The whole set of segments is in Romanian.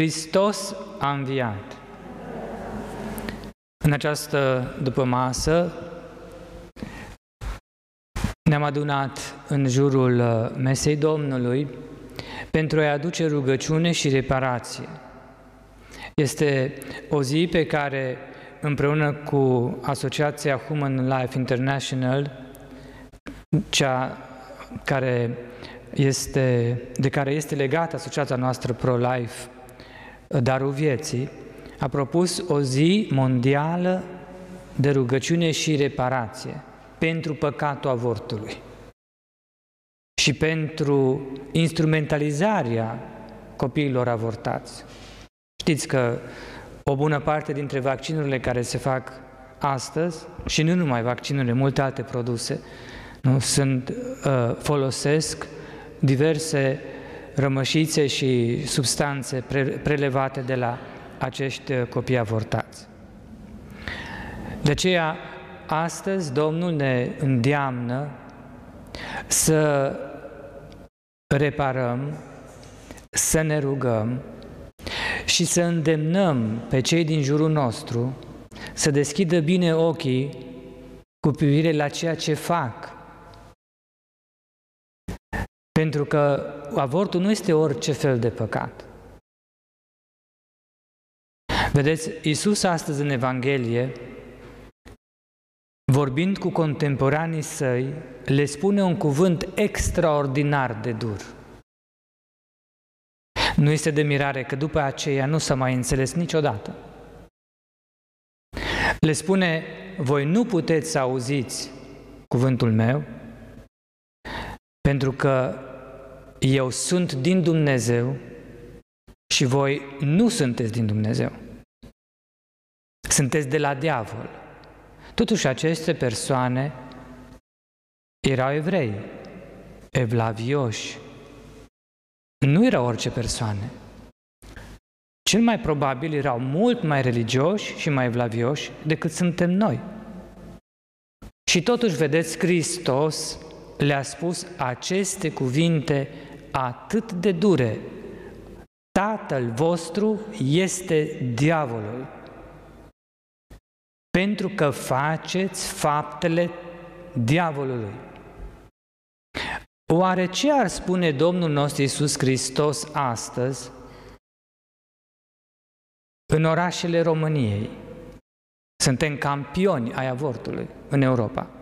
Hristos a înviat. În această după masă ne-am adunat în jurul uh, mesei Domnului pentru a-i aduce rugăciune și reparație. Este o zi pe care împreună cu Asociația Human Life International, cea care este, de care este legată asociația noastră Pro-Life, Darul Vieții, a propus o zi mondială de rugăciune și reparație pentru păcatul avortului și pentru instrumentalizarea copiilor avortați. Știți că o bună parte dintre vaccinurile care se fac astăzi, și nu numai vaccinurile, multe alte produse, nu, sunt, uh, folosesc diverse rămășițe și substanțe pre, prelevate de la acești uh, copii avortați. De aceea, astăzi Domnul ne îndeamnă să reparăm, să ne rugăm și să îndemnăm pe cei din jurul nostru să deschidă bine ochii cu privire la ceea ce fac. Pentru că avortul nu este orice fel de păcat. Vedeți, Iisus astăzi în Evanghelie, vorbind cu contemporanii săi, le spune un cuvânt extraordinar de dur. Nu este de mirare că după aceea nu s-a mai înțeles niciodată. Le spune, voi nu puteți să auziți cuvântul meu, pentru că eu sunt din Dumnezeu și voi nu sunteți din Dumnezeu. Sunteți de la diavol. Totuși aceste persoane erau evrei, evlavioși. Nu erau orice persoane. Cel mai probabil erau mult mai religioși și mai evlavioși decât suntem noi. Și totuși, vedeți, Hristos le-a spus aceste cuvinte atât de dure. Tatăl vostru este diavolul pentru că faceți faptele diavolului. Oare ce ar spune Domnul nostru Iisus Hristos astăzi în orașele României? Suntem campioni ai avortului în Europa.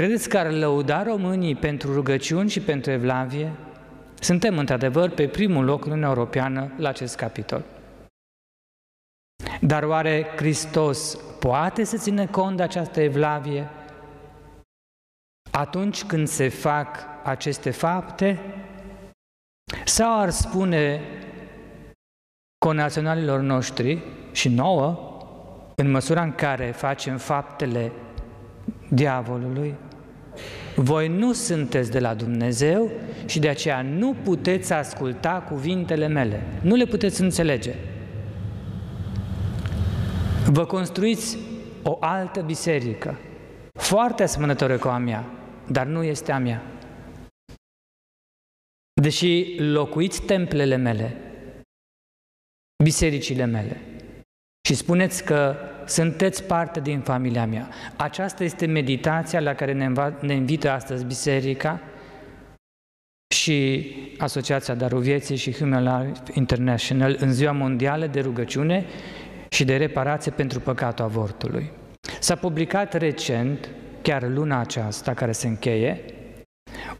Credeți că ar lăuda românii pentru rugăciuni și pentru evlavie? Suntem într-adevăr pe primul loc în Uniunea Europeană la acest capitol. Dar oare Hristos poate să țină cont de această evlavie atunci când se fac aceste fapte? Sau ar spune conaționalilor noștri și nouă, în măsura în care facem faptele diavolului, voi nu sunteți de la Dumnezeu și de aceea nu puteți asculta cuvintele mele, nu le puteți înțelege. Vă construiți o altă biserică, foarte asemănătoare cu a mea, dar nu este a mea. Deși locuiți templele mele, bisericile mele, și spuneți că sunteți parte din familia mea. Aceasta este meditația la care ne, ne invită astăzi biserica și Asociația Darul Vieții și Human Life International în Ziua Mondială de Rugăciune și de reparație pentru păcatul avortului. S-a publicat recent, chiar luna aceasta care se încheie,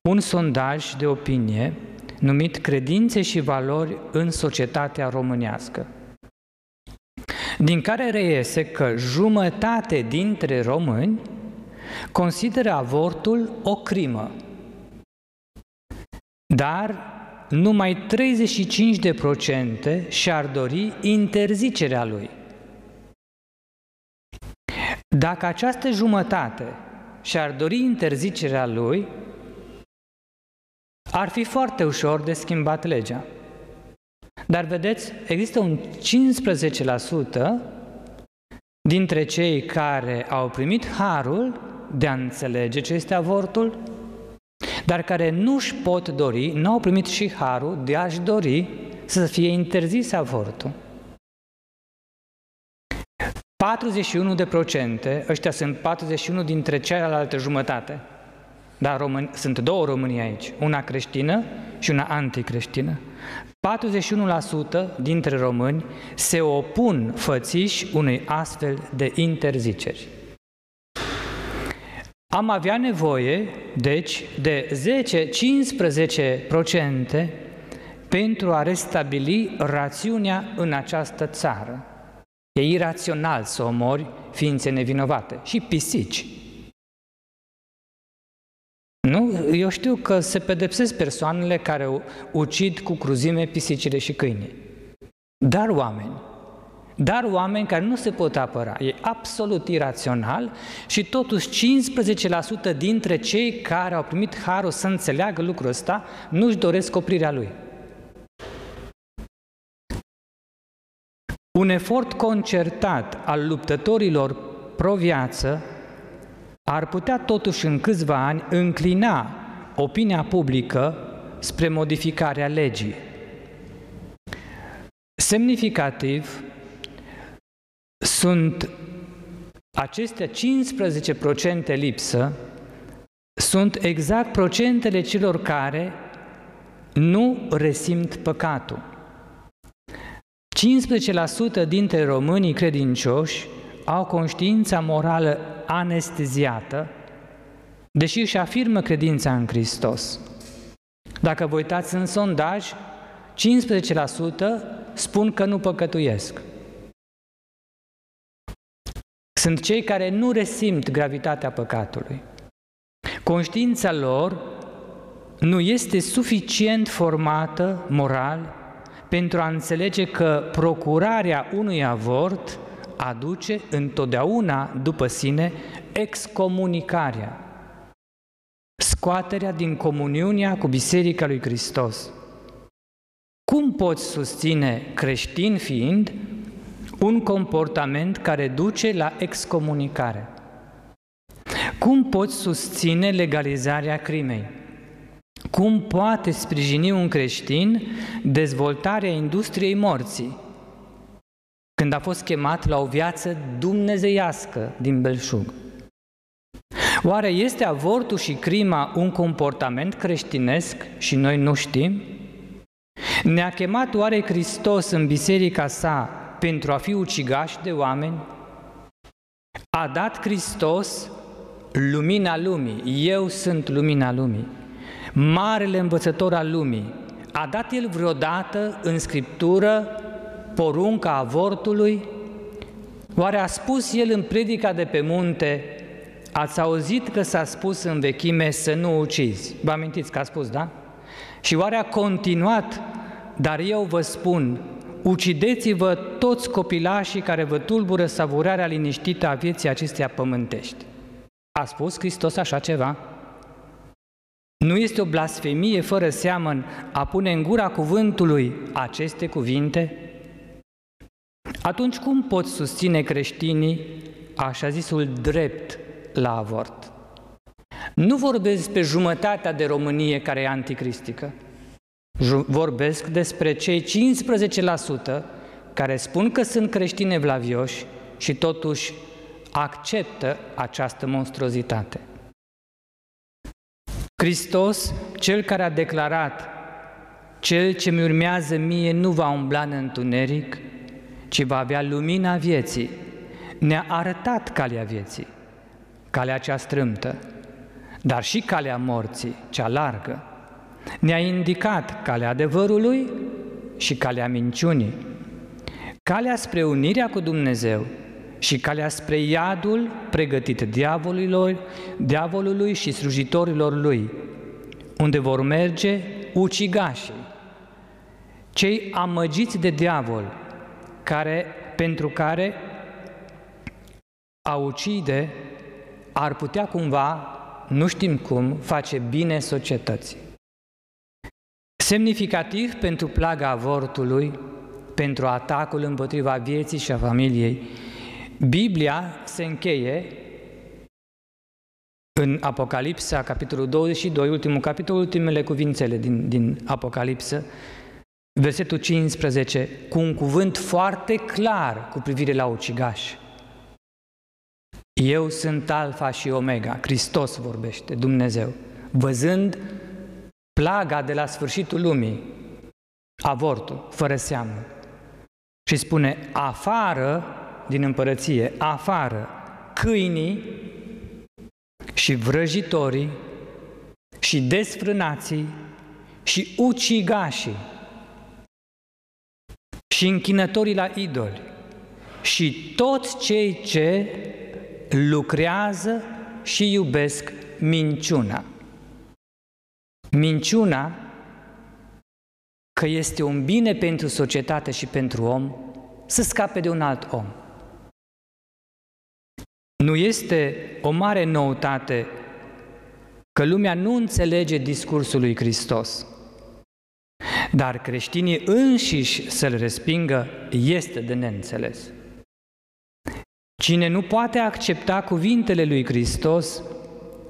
un sondaj de opinie numit Credințe și valori în societatea românească, din care reiese că jumătate dintre români consideră avortul o crimă, dar numai 35% și-ar dori interzicerea lui. Dacă această jumătate și-ar dori interzicerea lui, ar fi foarte ușor de schimbat legea. Dar vedeți, există un 15% dintre cei care au primit harul de a înțelege ce este avortul, dar care nu își pot dori, nu au primit și harul de a-și dori să fie interzis avortul. 41 de procente, ăștia sunt 41 dintre cealaltă jumătate, dar români, sunt două Români aici, una creștină și una anticreștină. 41% dintre români se opun fățiși unei astfel de interziceri. Am avea nevoie, deci, de 10-15% pentru a restabili rațiunea în această țară. E irațional să omori ființe nevinovate și pisici. Nu? Eu știu că se pedepsesc persoanele care ucid cu cruzime pisicile și câinii. Dar oameni, dar oameni care nu se pot apăra. E absolut irațional și totuși 15% dintre cei care au primit harul să înțeleagă lucrul ăsta nu-și doresc oprirea lui. Un efort concertat al luptătorilor pro-viață ar putea totuși în câțiva ani înclina opinia publică spre modificarea legii. Semnificativ sunt acestea 15% lipsă, sunt exact procentele celor care nu resimt păcatul. 15% dintre românii credincioși au conștiința morală anesteziată, deși își afirmă credința în Hristos. Dacă vă uitați în sondaj, 15% spun că nu păcătuiesc. Sunt cei care nu resimt gravitatea păcatului. Conștiința lor nu este suficient formată moral pentru a înțelege că procurarea unui avort aduce întotdeauna după sine excomunicarea, scoaterea din comuniunea cu Biserica lui Hristos. Cum poți susține, creștin fiind, un comportament care duce la excomunicare? Cum poți susține legalizarea crimei? Cum poate sprijini un creștin dezvoltarea industriei morții? Când a fost chemat la o viață dumnezeiască din belșug. Oare este avortul și crima un comportament creștinesc și noi nu știm? Ne-a chemat oare Hristos în biserica sa pentru a fi ucigași de oameni? A dat Hristos lumina lumii. Eu sunt lumina lumii marele învățător al lumii, a dat el vreodată în Scriptură porunca avortului? Oare a spus el în predica de pe munte, ați auzit că s-a spus în vechime să nu ucizi? Vă amintiți că a spus, da? Și oare a continuat, dar eu vă spun, ucideți-vă toți copilașii care vă tulbură savurarea liniștită a vieții acesteia pământești. A spus Hristos așa ceva? Nu este o blasfemie fără seamăn a pune în gura cuvântului aceste cuvinte? Atunci cum pot susține creștinii așa zisul drept la avort? Nu vorbesc despre jumătatea de Românie care e anticristică. Vorbesc despre cei 15% care spun că sunt creștini evlavioși și totuși acceptă această monstruozitate. Hristos, Cel care a declarat, Cel ce mi urmează mie nu va umbla în întuneric, ci va avea lumina vieții, ne-a arătat calea vieții, calea cea strâmtă, dar și calea morții, cea largă. Ne-a indicat calea adevărului și calea minciunii, calea spre unirea cu Dumnezeu, și calea spre iadul pregătit diavolului, diavolului și slujitorilor lui, unde vor merge ucigașii, cei amăgiți de diavol, care, pentru care a ucide ar putea cumva, nu știm cum, face bine societății. Semnificativ pentru plaga avortului, pentru atacul împotriva vieții și a familiei, Biblia se încheie în Apocalipsa, capitolul 22, ultimul capitol, ultimele cuvințele din, din Apocalipsă, versetul 15, cu un cuvânt foarte clar cu privire la ucigași. Eu sunt Alfa și Omega, Hristos vorbește, Dumnezeu, văzând plaga de la sfârșitul lumii, avortul, fără seamă. Și spune, afară din împărăție, afară, câinii și vrăjitorii și desfrânații și ucigașii și închinătorii la idoli și toți cei ce lucrează și iubesc minciuna. Minciuna că este un bine pentru societate și pentru om să scape de un alt om. Nu este o mare noutate că lumea nu înțelege discursul lui Hristos. Dar creștinii înșiși să-l respingă este de neînțeles. Cine nu poate accepta cuvintele lui Hristos,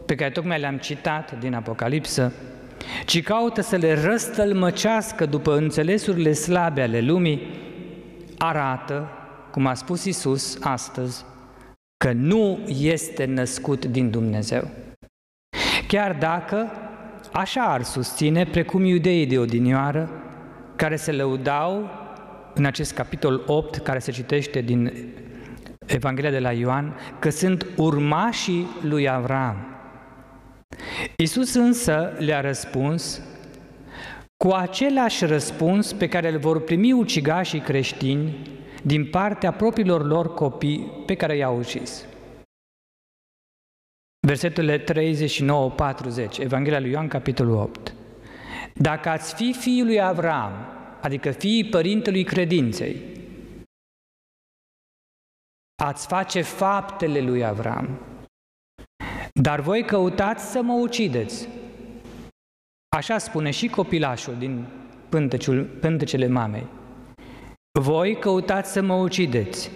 pe care tocmai le-am citat din Apocalipsă, ci caută să le răstălmăcească după înțelesurile slabe ale lumii, arată, cum a spus Isus astăzi, că nu este născut din Dumnezeu. Chiar dacă așa ar susține, precum iudeii de odinioară, care se lăudau în acest capitol 8, care se citește din Evanghelia de la Ioan, că sunt urmașii lui Avram. Isus însă le-a răspuns cu același răspuns pe care îl vor primi ucigașii creștini din partea propriilor lor copii pe care i-au ucis. Versetele 39-40, Evanghelia lui Ioan, capitolul 8. Dacă ați fi fiul lui Avram, adică fiii părintelui credinței, ați face faptele lui Avram, dar voi căutați să mă ucideți. Așa spune și copilașul din pânteciul, pântecele mamei. Voi căutați să mă ucideți,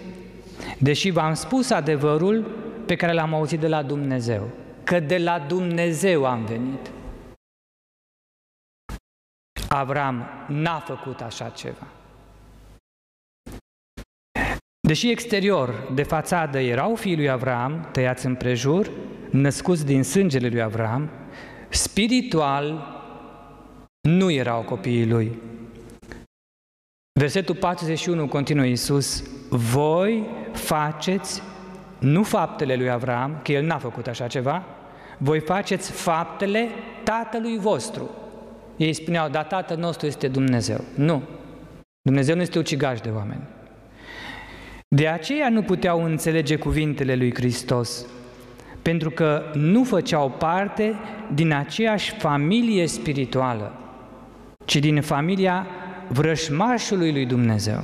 deși v-am spus adevărul pe care l-am auzit de la Dumnezeu, că de la Dumnezeu am venit. Avram n-a făcut așa ceva. Deși exterior, de fațadă, erau fiii lui Avram, tăiați împrejur, născuți din sângele lui Avram, spiritual nu erau copiii lui. Versetul 41 continuă Iisus, voi faceți nu faptele lui Avram, că el n-a făcut așa ceva, voi faceți faptele tatălui vostru. Ei spuneau, da, tatăl nostru este Dumnezeu. Nu. Dumnezeu nu este ucigaș de oameni. De aceea nu puteau înțelege cuvintele lui Hristos, pentru că nu făceau parte din aceeași familie spirituală, ci din familia vrășmașului lui Dumnezeu.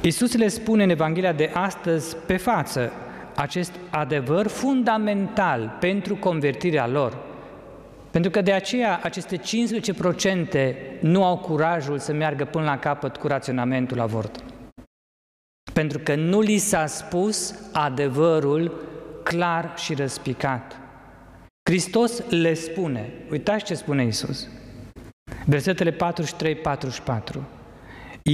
Iisus le spune în Evanghelia de astăzi pe față acest adevăr fundamental pentru convertirea lor. Pentru că de aceea aceste 15% nu au curajul să meargă până la capăt cu raționamentul avortului. Pentru că nu li s-a spus adevărul clar și răspicat. Hristos le spune, uitați ce spune Isus. Versetele 43-44.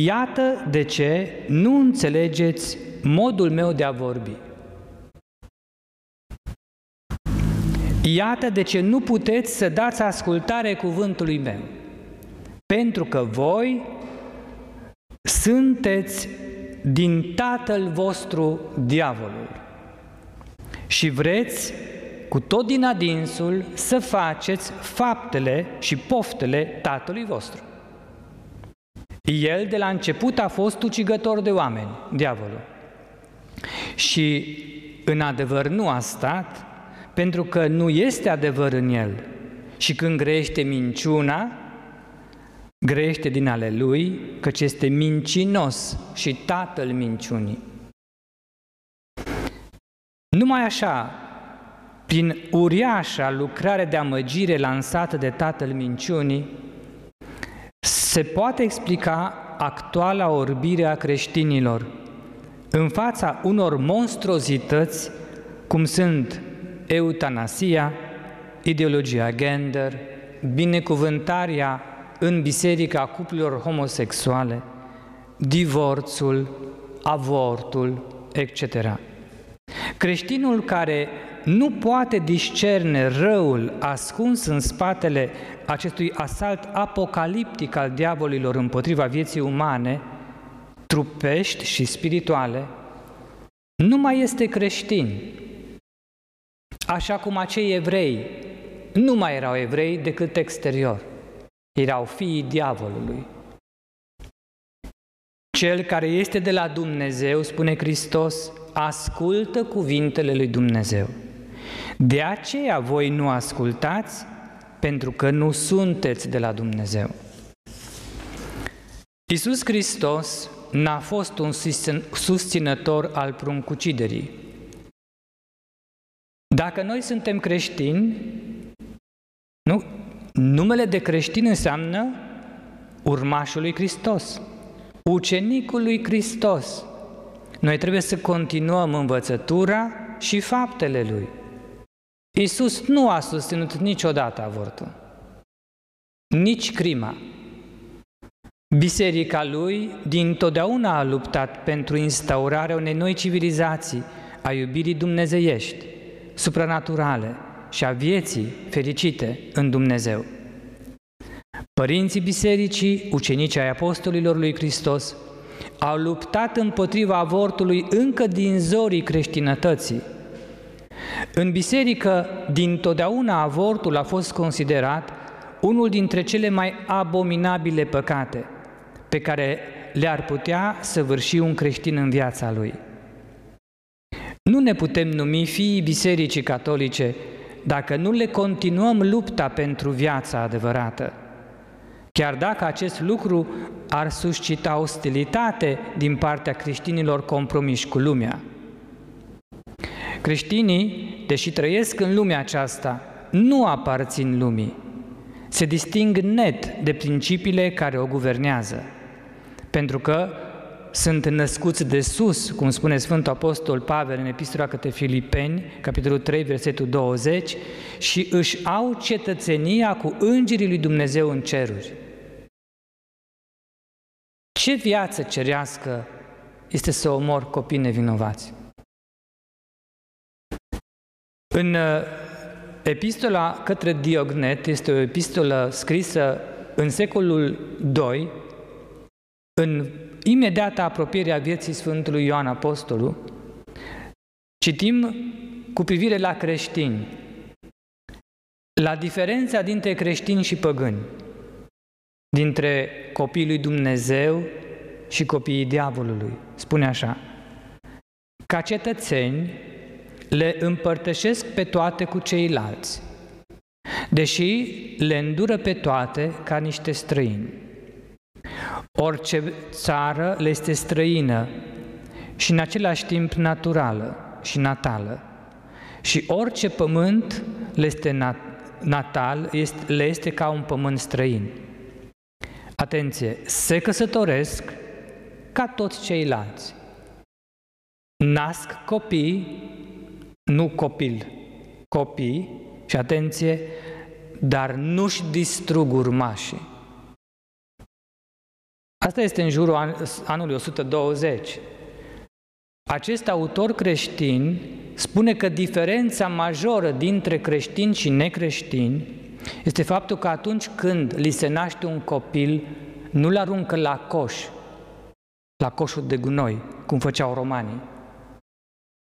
Iată de ce nu înțelegeți modul meu de a vorbi. Iată de ce nu puteți să dați ascultare cuvântului meu. Pentru că voi sunteți din tatăl vostru diavolul și vreți cu tot din adinsul să faceți faptele și poftele tatălui vostru. El de la început a fost ucigător de oameni, diavolul. Și în adevăr nu a stat, pentru că nu este adevăr în el. Și când grește minciuna, grește din ale lui, căci este mincinos și tatăl minciunii. Numai așa, prin uriașa lucrare de amăgire lansată de tatăl minciunii, se poate explica actuala orbire a creștinilor în fața unor monstruozități cum sunt eutanasia, ideologia gender, binecuvântarea în biserica cuplurilor homosexuale, divorțul, avortul, etc. Creștinul care nu poate discerne răul ascuns în spatele acestui asalt apocaliptic al diavolilor împotriva vieții umane, trupești și spirituale, nu mai este creștin. Așa cum acei evrei nu mai erau evrei decât exterior. Erau fiii diavolului. Cel care este de la Dumnezeu, spune Hristos, ascultă cuvintele lui Dumnezeu. De aceea voi nu ascultați, pentru că nu sunteți de la Dumnezeu. Iisus Hristos n-a fost un susținător al pruncuciderii. Dacă noi suntem creștini, nu, numele de creștin înseamnă urmașul lui Hristos, ucenicul lui Hristos. Noi trebuie să continuăm învățătura și faptele lui. Iisus nu a susținut niciodată avortul, nici crima. Biserica lui din totdeauna a luptat pentru instaurarea unei noi civilizații a iubirii dumnezeiești, supranaturale și a vieții fericite în Dumnezeu. Părinții bisericii, ucenicii ai apostolilor lui Hristos, au luptat împotriva avortului încă din zorii creștinătății. În biserică, din totdeauna avortul a fost considerat unul dintre cele mai abominabile păcate pe care le-ar putea săvârși un creștin în viața lui. Nu ne putem numi fiii Bisericii Catolice dacă nu le continuăm lupta pentru viața adevărată. Chiar dacă acest lucru ar suscita ostilitate din partea creștinilor compromiși cu lumea. Creștinii, deși trăiesc în lumea aceasta, nu aparțin lumii. Se disting net de principiile care o guvernează. Pentru că sunt născuți de sus, cum spune Sfântul Apostol Pavel în Epistola către Filipeni, capitolul 3, versetul 20, și își au cetățenia cu îngerii lui Dumnezeu în ceruri. Ce viață cerească este să omor copii nevinovați? În uh, epistola către Diognet, este o epistolă scrisă în secolul II, în imediată apropiere a vieții Sfântului Ioan Apostolul, citim cu privire la creștini, la diferența dintre creștini și păgâni, dintre copiii lui Dumnezeu și copiii diavolului. Spune așa, ca cetățeni le împărtășesc pe toate cu ceilalți, deși le îndură pe toate ca niște străini. Orice țară le este străină și în același timp naturală și natală. Și orice pământ le este natal, este, le este ca un pământ străin. Atenție, se căsătoresc ca toți ceilalți. Nasc copii, nu copil, copii, și atenție, dar nu-și distrug urmașii. Asta este în jurul an, anului 120. Acest autor creștin spune că diferența majoră dintre creștini și necreștini este faptul că atunci când li se naște un copil, nu-l aruncă la coș, la coșul de gunoi, cum făceau romanii.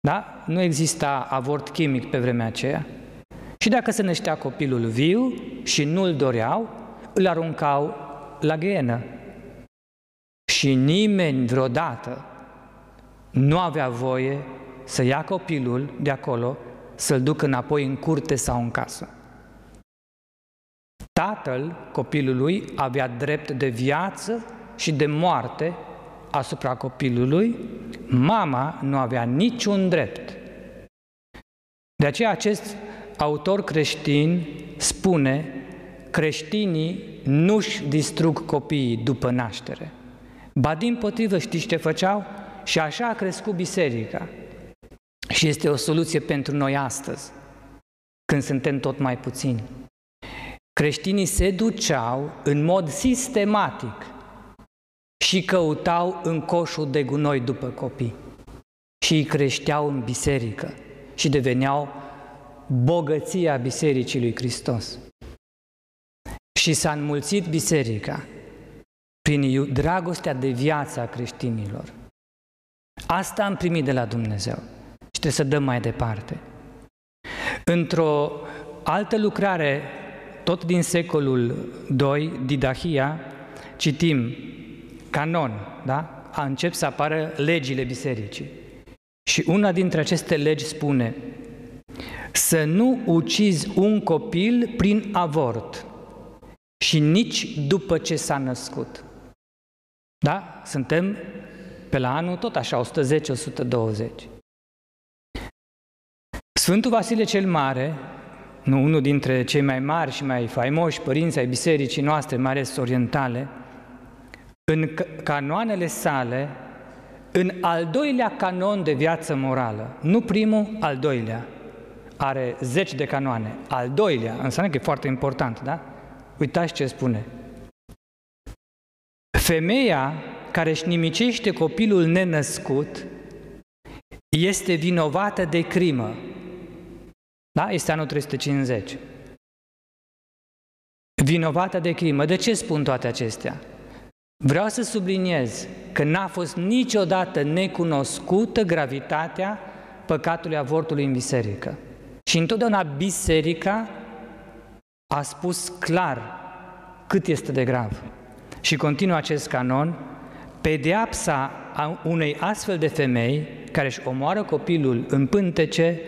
Da? Nu exista avort chimic pe vremea aceea. Și dacă se năștea copilul viu și nu-l doreau, îl aruncau la ghenă, și nimeni vreodată nu avea voie să ia copilul de acolo, să-l ducă înapoi în curte sau în casă. Tatăl copilului avea drept de viață și de moarte asupra copilului, mama nu avea niciun drept. De aceea acest autor creștin spune creștinii nu-și distrug copiii după naștere. Ba din potrivă, știți ce făceau? Și așa a crescut biserica. Și este o soluție pentru noi astăzi. când suntem tot mai puțini. Creștinii se duceau în mod sistematic și căutau în coșul de gunoi după copii și îi creșteau în biserică și deveneau bogăția Bisericii lui Hristos. Și s-a înmulțit biserica prin dragostea de viață a creștinilor. Asta am primit de la Dumnezeu și trebuie să dăm mai departe. Într-o altă lucrare, tot din secolul II, Didahia, citim canon, da? A încep să apară legile bisericii. Și una dintre aceste legi spune să nu ucizi un copil prin avort și nici după ce s-a născut. Da? Suntem pe la anul tot așa, 110-120. Sfântul Vasile cel Mare, nu unul dintre cei mai mari și mai faimoși părinți ai bisericii noastre, mai ales orientale, în canoanele sale, în al doilea canon de viață morală, nu primul, al doilea, are zeci de canoane, al doilea, înseamnă că e foarte important, da? Uitați ce spune. Femeia care își nimicește copilul nenăscut este vinovată de crimă. Da? Este anul 350. Vinovată de crimă. De ce spun toate acestea? Vreau să subliniez că n-a fost niciodată necunoscută gravitatea păcatului avortului în biserică. Și întotdeauna biserica a spus clar cât este de grav. Și continuă acest canon, pedeapsa a unei astfel de femei care își omoară copilul în pântece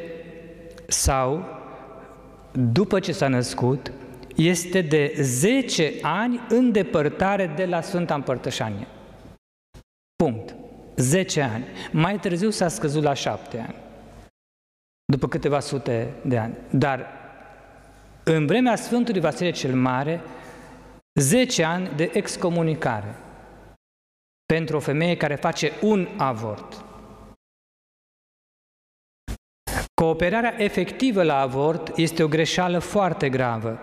sau după ce s-a născut, este de 10 ani în depărtare de la Sfânta Împărtășanie. Punct. 10 ani. Mai târziu s-a scăzut la 7 ani. După câteva sute de ani. Dar în vremea Sfântului Vasile cel Mare, 10 ani de excomunicare pentru o femeie care face un avort. Cooperarea efectivă la avort este o greșeală foarte gravă,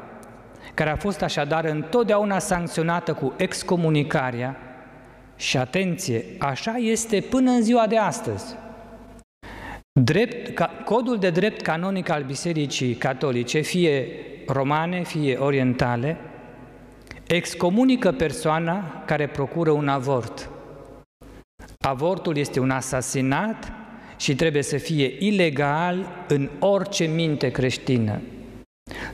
care a fost așadar întotdeauna sancționată cu excomunicarea și atenție, așa este până în ziua de astăzi. Drept, ca, codul de drept canonic al Bisericii Catolice, fie romane, fie orientale, excomunică persoana care procură un avort. Avortul este un asasinat și trebuie să fie ilegal în orice minte creștină.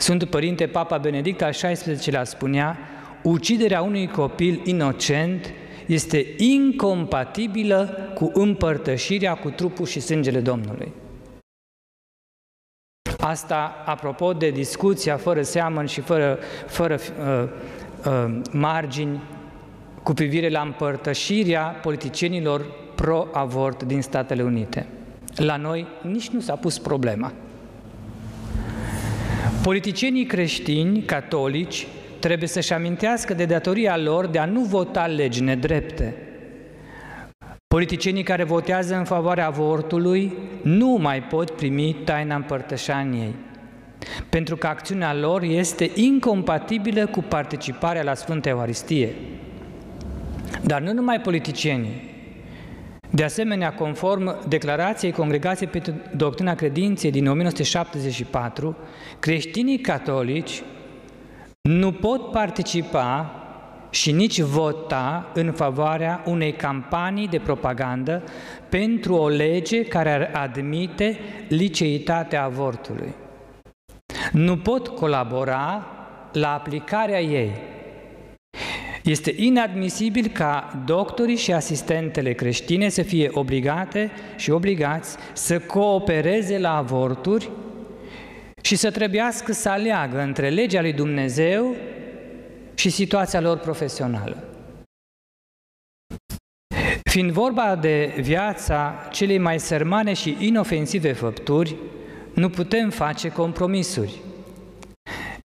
Sfântul Părinte Papa Benedict al XVI-lea spunea, uciderea unui copil inocent este incompatibilă cu împărtășirea cu trupul și sângele Domnului. Asta apropo de discuția fără seamăn și fără, fără uh, uh, margini cu privire la împărtășirea politicienilor pro-avort din Statele Unite. La noi nici nu s-a pus problema. Politicienii creștini, catolici, trebuie să-și amintească de datoria lor de a nu vota legi nedrepte. Politicienii care votează în favoarea avortului nu mai pot primi taina împărtășaniei, pentru că acțiunea lor este incompatibilă cu participarea la Sfânta Euharistie. Dar nu numai politicienii. De asemenea, conform declarației Congregației pentru Doctrina Credinței din 1974, creștinii catolici nu pot participa și nici vota în favoarea unei campanii de propagandă pentru o lege care ar admite liceitatea avortului. Nu pot colabora la aplicarea ei. Este inadmisibil ca doctorii și asistentele creștine să fie obligate și obligați să coopereze la avorturi și să trebuiască să aleagă între legea lui Dumnezeu și situația lor profesională. Fiind vorba de viața celei mai sărmane și inofensive făpturi, nu putem face compromisuri.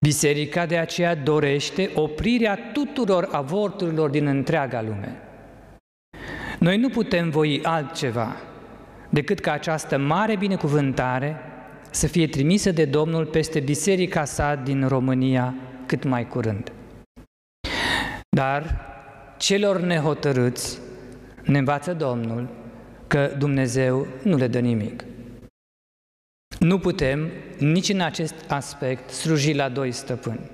Biserica de aceea dorește oprirea tuturor avorturilor din întreaga lume. Noi nu putem voi altceva decât ca această mare binecuvântare să fie trimisă de Domnul peste biserica sa din România cât mai curând. Dar celor nehotărâți ne învață Domnul că Dumnezeu nu le dă nimic. Nu putem, nici în acest aspect, sluji la doi stăpâni.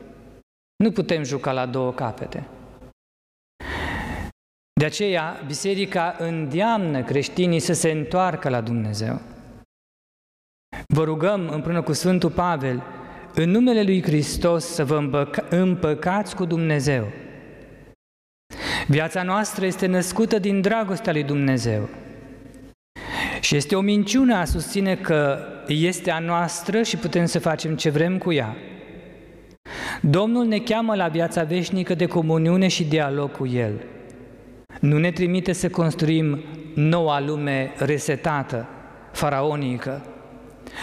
Nu putem juca la două capete. De aceea, biserica îndeamnă creștinii să se întoarcă la Dumnezeu. Vă rugăm împreună cu Sfântul Pavel, în numele Lui Hristos, să vă împăcați cu Dumnezeu. Viața noastră este născută din dragostea lui Dumnezeu. Și este o minciună a susține că este a noastră și putem să facem ce vrem cu ea. Domnul ne cheamă la viața veșnică de comuniune și dialog cu El. Nu ne trimite să construim noua lume resetată, faraonică.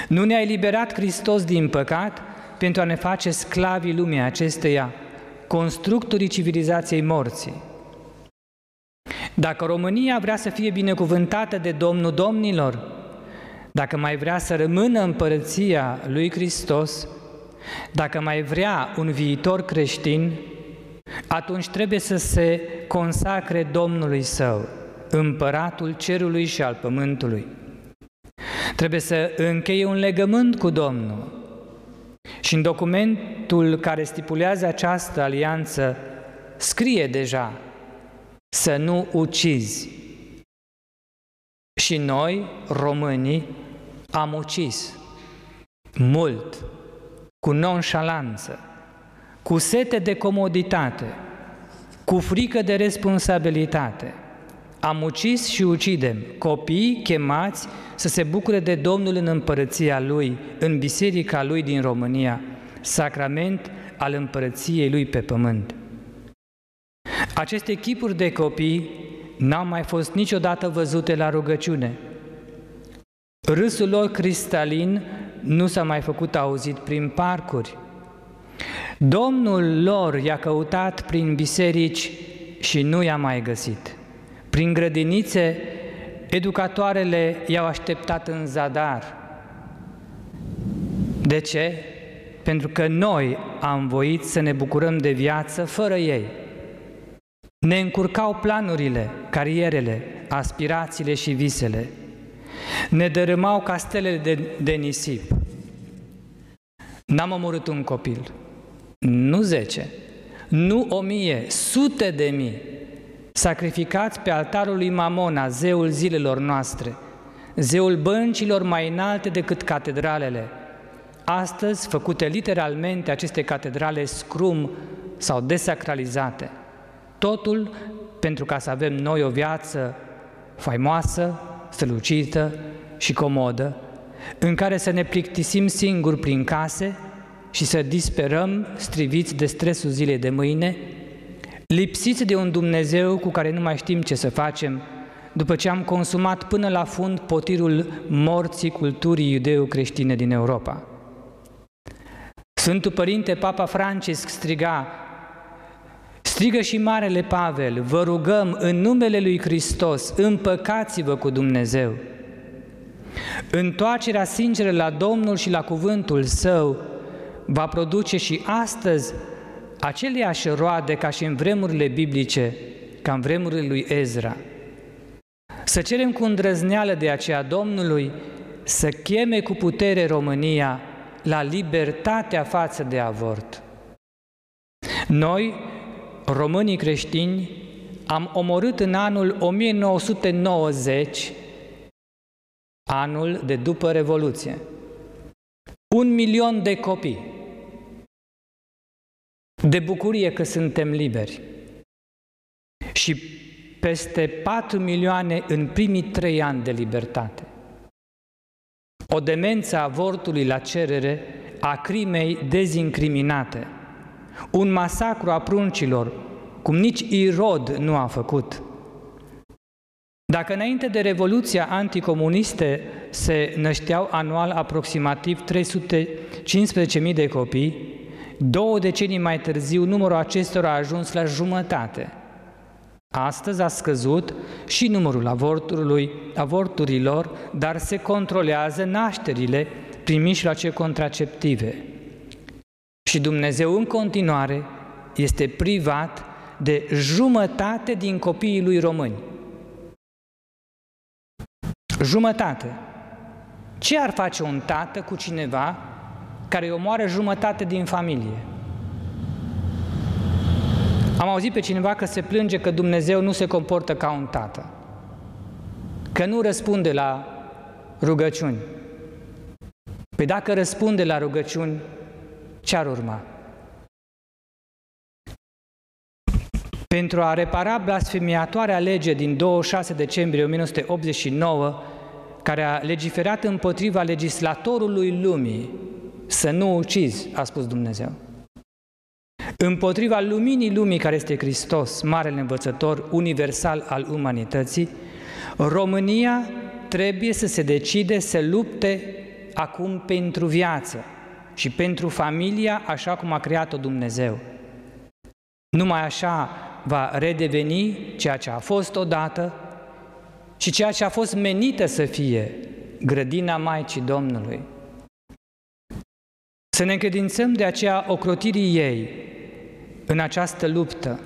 Nu ne-a eliberat Hristos din păcat pentru a ne face sclavii lumii acesteia, constructorii civilizației morții. Dacă România vrea să fie binecuvântată de Domnul Domnilor, dacă mai vrea să rămână împărăția lui Hristos, dacă mai vrea un viitor creștin, atunci trebuie să se consacre Domnului său, împăratul cerului și al pământului. Trebuie să încheie un legământ cu Domnul. Și în documentul care stipulează această alianță scrie deja să nu ucizi. Și noi, românii, am ucis mult, cu nonșalanță, cu sete de comoditate, cu frică de responsabilitate. Am ucis și ucidem copii chemați să se bucure de Domnul în împărăția Lui, în biserica Lui din România, sacrament al împărăției Lui pe pământ. Aceste chipuri de copii n-au mai fost niciodată văzute la rugăciune. Râsul lor cristalin nu s-a mai făcut auzit prin parcuri. Domnul lor i-a căutat prin biserici și nu i-a mai găsit. Prin grădinițe, educatoarele i-au așteptat în zadar. De ce? Pentru că noi am voit să ne bucurăm de viață fără ei. Ne încurcau planurile, carierele, aspirațiile și visele. Ne dărâmau castelele de, de nisip. N-am omorât un copil, nu zece, nu o mie, sute de mii, sacrificați pe altarul lui Mamona, zeul zilelor noastre, zeul băncilor mai înalte decât catedralele. Astăzi, făcute literalmente aceste catedrale scrum sau desacralizate – Totul pentru ca să avem noi o viață faimoasă, strălucită și comodă, în care să ne plictisim singuri prin case și să disperăm striviți de stresul zilei de mâine, lipsiți de un Dumnezeu cu care nu mai știm ce să facem, după ce am consumat până la fund potirul morții culturii iudeo-creștine din Europa. Sfântul Părinte Papa Francisc striga Strigă și Marele Pavel, vă rugăm în numele Lui Hristos, împăcați-vă cu Dumnezeu. Întoarcerea sinceră la Domnul și la cuvântul Său va produce și astăzi aceleași roade ca și în vremurile biblice, ca în vremurile lui Ezra. Să cerem cu îndrăzneală de aceea Domnului să cheme cu putere România la libertatea față de avort. Noi românii creștini, am omorât în anul 1990, anul de după Revoluție, un milion de copii. De bucurie că suntem liberi. Și peste 4 milioane în primii trei ani de libertate. O demență a avortului la cerere, a crimei dezincriminate – un masacru a pruncilor, cum nici Irod nu a făcut. Dacă înainte de Revoluția anticomuniste se nășteau anual aproximativ 315.000 de copii, două decenii mai târziu numărul acestora a ajuns la jumătate. Astăzi a scăzut și numărul avorturilor, dar se controlează nașterile prin mijloace contraceptive. Și Dumnezeu în continuare este privat de jumătate din copiii lui români. Jumătate. Ce ar face un tată cu cineva care îi omoară jumătate din familie? Am auzit pe cineva că se plânge că Dumnezeu nu se comportă ca un tată, că nu răspunde la rugăciuni. Păi dacă răspunde la rugăciuni, ce ar urma? Pentru a repara blasfemiatoarea lege din 26 decembrie 1989, care a legiferat împotriva legislatorului lumii, să nu ucizi, a spus Dumnezeu. Împotriva luminii lumii care este Hristos, marele învățător universal al umanității, România trebuie să se decide să lupte acum pentru viață și pentru familia așa cum a creat-o Dumnezeu. Numai așa va redeveni ceea ce a fost odată și ceea ce a fost menită să fie grădina Maicii Domnului. Să ne încredințăm de aceea ocrotirii ei în această luptă,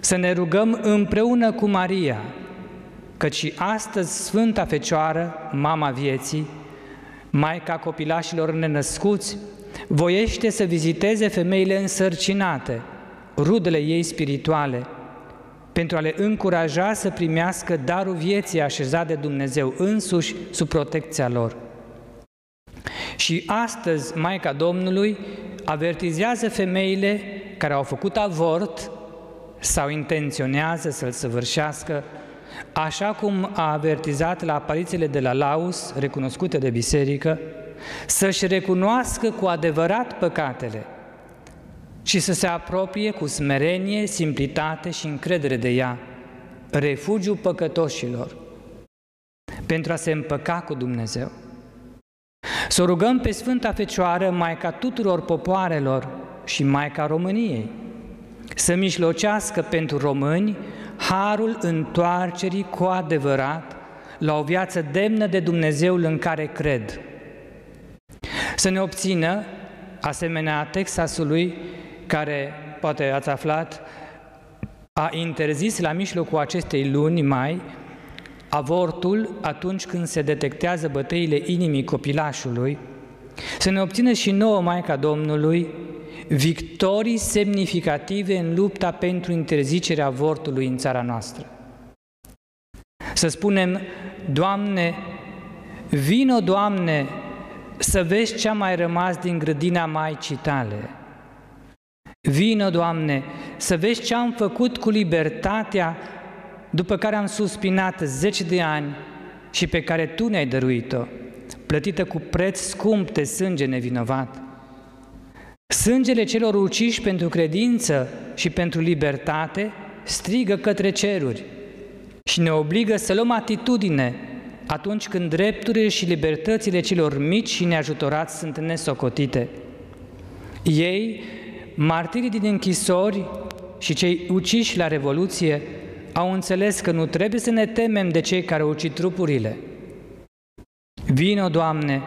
să ne rugăm împreună cu Maria, căci și astăzi Sfânta Fecioară, Mama Vieții, Maica copilașilor nenăscuți, voiește să viziteze femeile însărcinate, rudele ei spirituale, pentru a le încuraja să primească darul vieții așezat de Dumnezeu însuși sub protecția lor. Și astăzi Maica Domnului avertizează femeile care au făcut avort sau intenționează să-l săvârșească, așa cum a avertizat la aparițiile de la Laus, recunoscute de biserică, să-și recunoască cu adevărat păcatele și să se apropie cu smerenie, simplitate și încredere de ea, refugiu păcătoșilor, pentru a se împăca cu Dumnezeu. Să rugăm pe Sfânta Fecioară, Maica tuturor popoarelor și Maica României, să mișlocească pentru români harul întoarcerii cu adevărat la o viață demnă de Dumnezeul în care cred. Să ne obțină, asemenea Texasului, care, poate ați aflat, a interzis la mijlocul acestei luni mai avortul atunci când se detectează bătăile inimii copilașului, să ne obțină și nouă Maica Domnului victorii semnificative în lupta pentru interzicerea avortului în țara noastră. Să spunem, Doamne, vino, Doamne, să vezi ce a mai rămas din grădina Maicii tale. Vino, Doamne, să vezi ce am făcut cu libertatea după care am suspinat zeci de ani și pe care Tu ne-ai dăruit-o, plătită cu preț scump de sânge nevinovat. Sângele celor uciși pentru credință și pentru libertate strigă către ceruri și ne obligă să luăm atitudine atunci când drepturile și libertățile celor mici și neajutorați sunt nesocotite. Ei, martirii din închisori și cei uciși la Revoluție, au înțeles că nu trebuie să ne temem de cei care ucid trupurile. Vino, Doamne,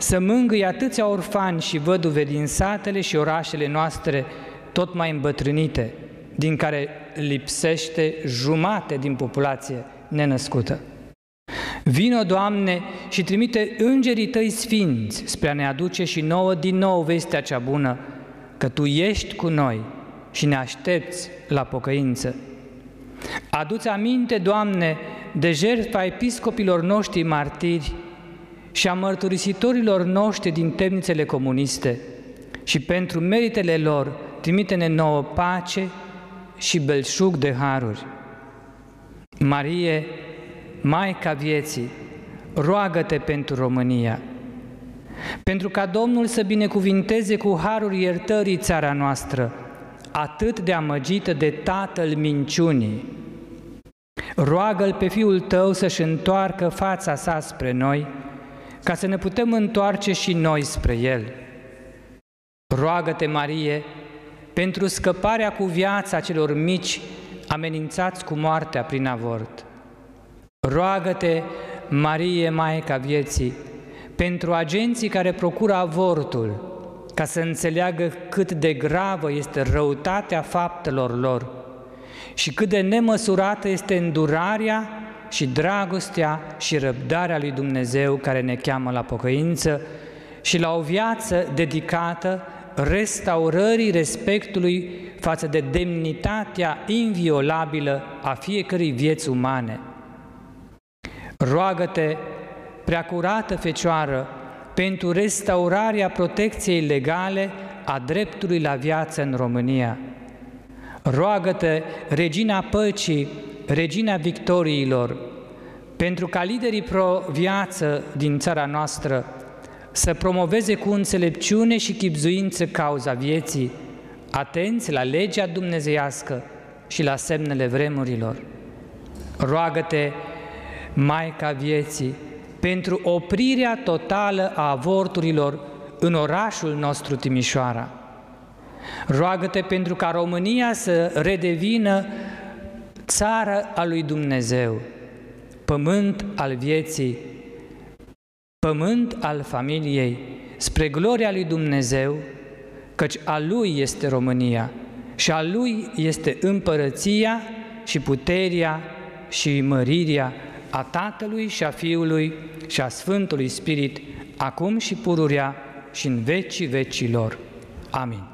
să mângâi atâția orfani și văduve din satele și orașele noastre tot mai îmbătrânite, din care lipsește jumate din populație nenăscută. Vino, Doamne, și trimite îngerii Tăi sfinți spre a ne aduce și nouă din nou vestea cea bună, că Tu ești cu noi și ne aștepți la pocăință. Aduți aminte, Doamne, de jertfa episcopilor noștri martiri și a mărturisitorilor noștri din temnițele comuniste și pentru meritele lor trimite-ne nouă pace și belșug de haruri. Marie, Maica vieții, roagă-te pentru România, pentru ca Domnul să binecuvinteze cu haruri iertării țara noastră, atât de amăgită de tatăl minciunii. Roagă-L pe Fiul Tău să-și întoarcă fața sa spre noi, ca să ne putem întoarce și noi spre El. Roagă-te, Marie, pentru scăparea cu viața celor mici amenințați cu moartea prin avort. Roagă-te, Marie, Maica vieții, pentru agenții care procură avortul, ca să înțeleagă cât de gravă este răutatea faptelor lor și cât de nemăsurată este îndurarea și dragostea și răbdarea lui Dumnezeu care ne cheamă la pocăință și la o viață dedicată restaurării respectului față de demnitatea inviolabilă a fiecărei vieți umane. Roagă-te, preacurată Fecioară, pentru restaurarea protecției legale a dreptului la viață în România. Roagă-te, Regina Păcii, Regina Victoriilor, pentru ca liderii pro-viață din țara noastră să promoveze cu înțelepciune și chipzuință cauza vieții, atenți la legea dumnezeiască și la semnele vremurilor. Roagă-te, Maica vieții, pentru oprirea totală a avorturilor în orașul nostru Timișoara. Roagă-te pentru ca România să redevină țară a lui Dumnezeu, pământ al vieții, pământ al familiei, spre gloria lui Dumnezeu, căci a Lui este România și a Lui este împărăția și puterea și mărirea a Tatălui și a Fiului și a Sfântului Spirit, acum și pururea și în vecii vecilor. Amin.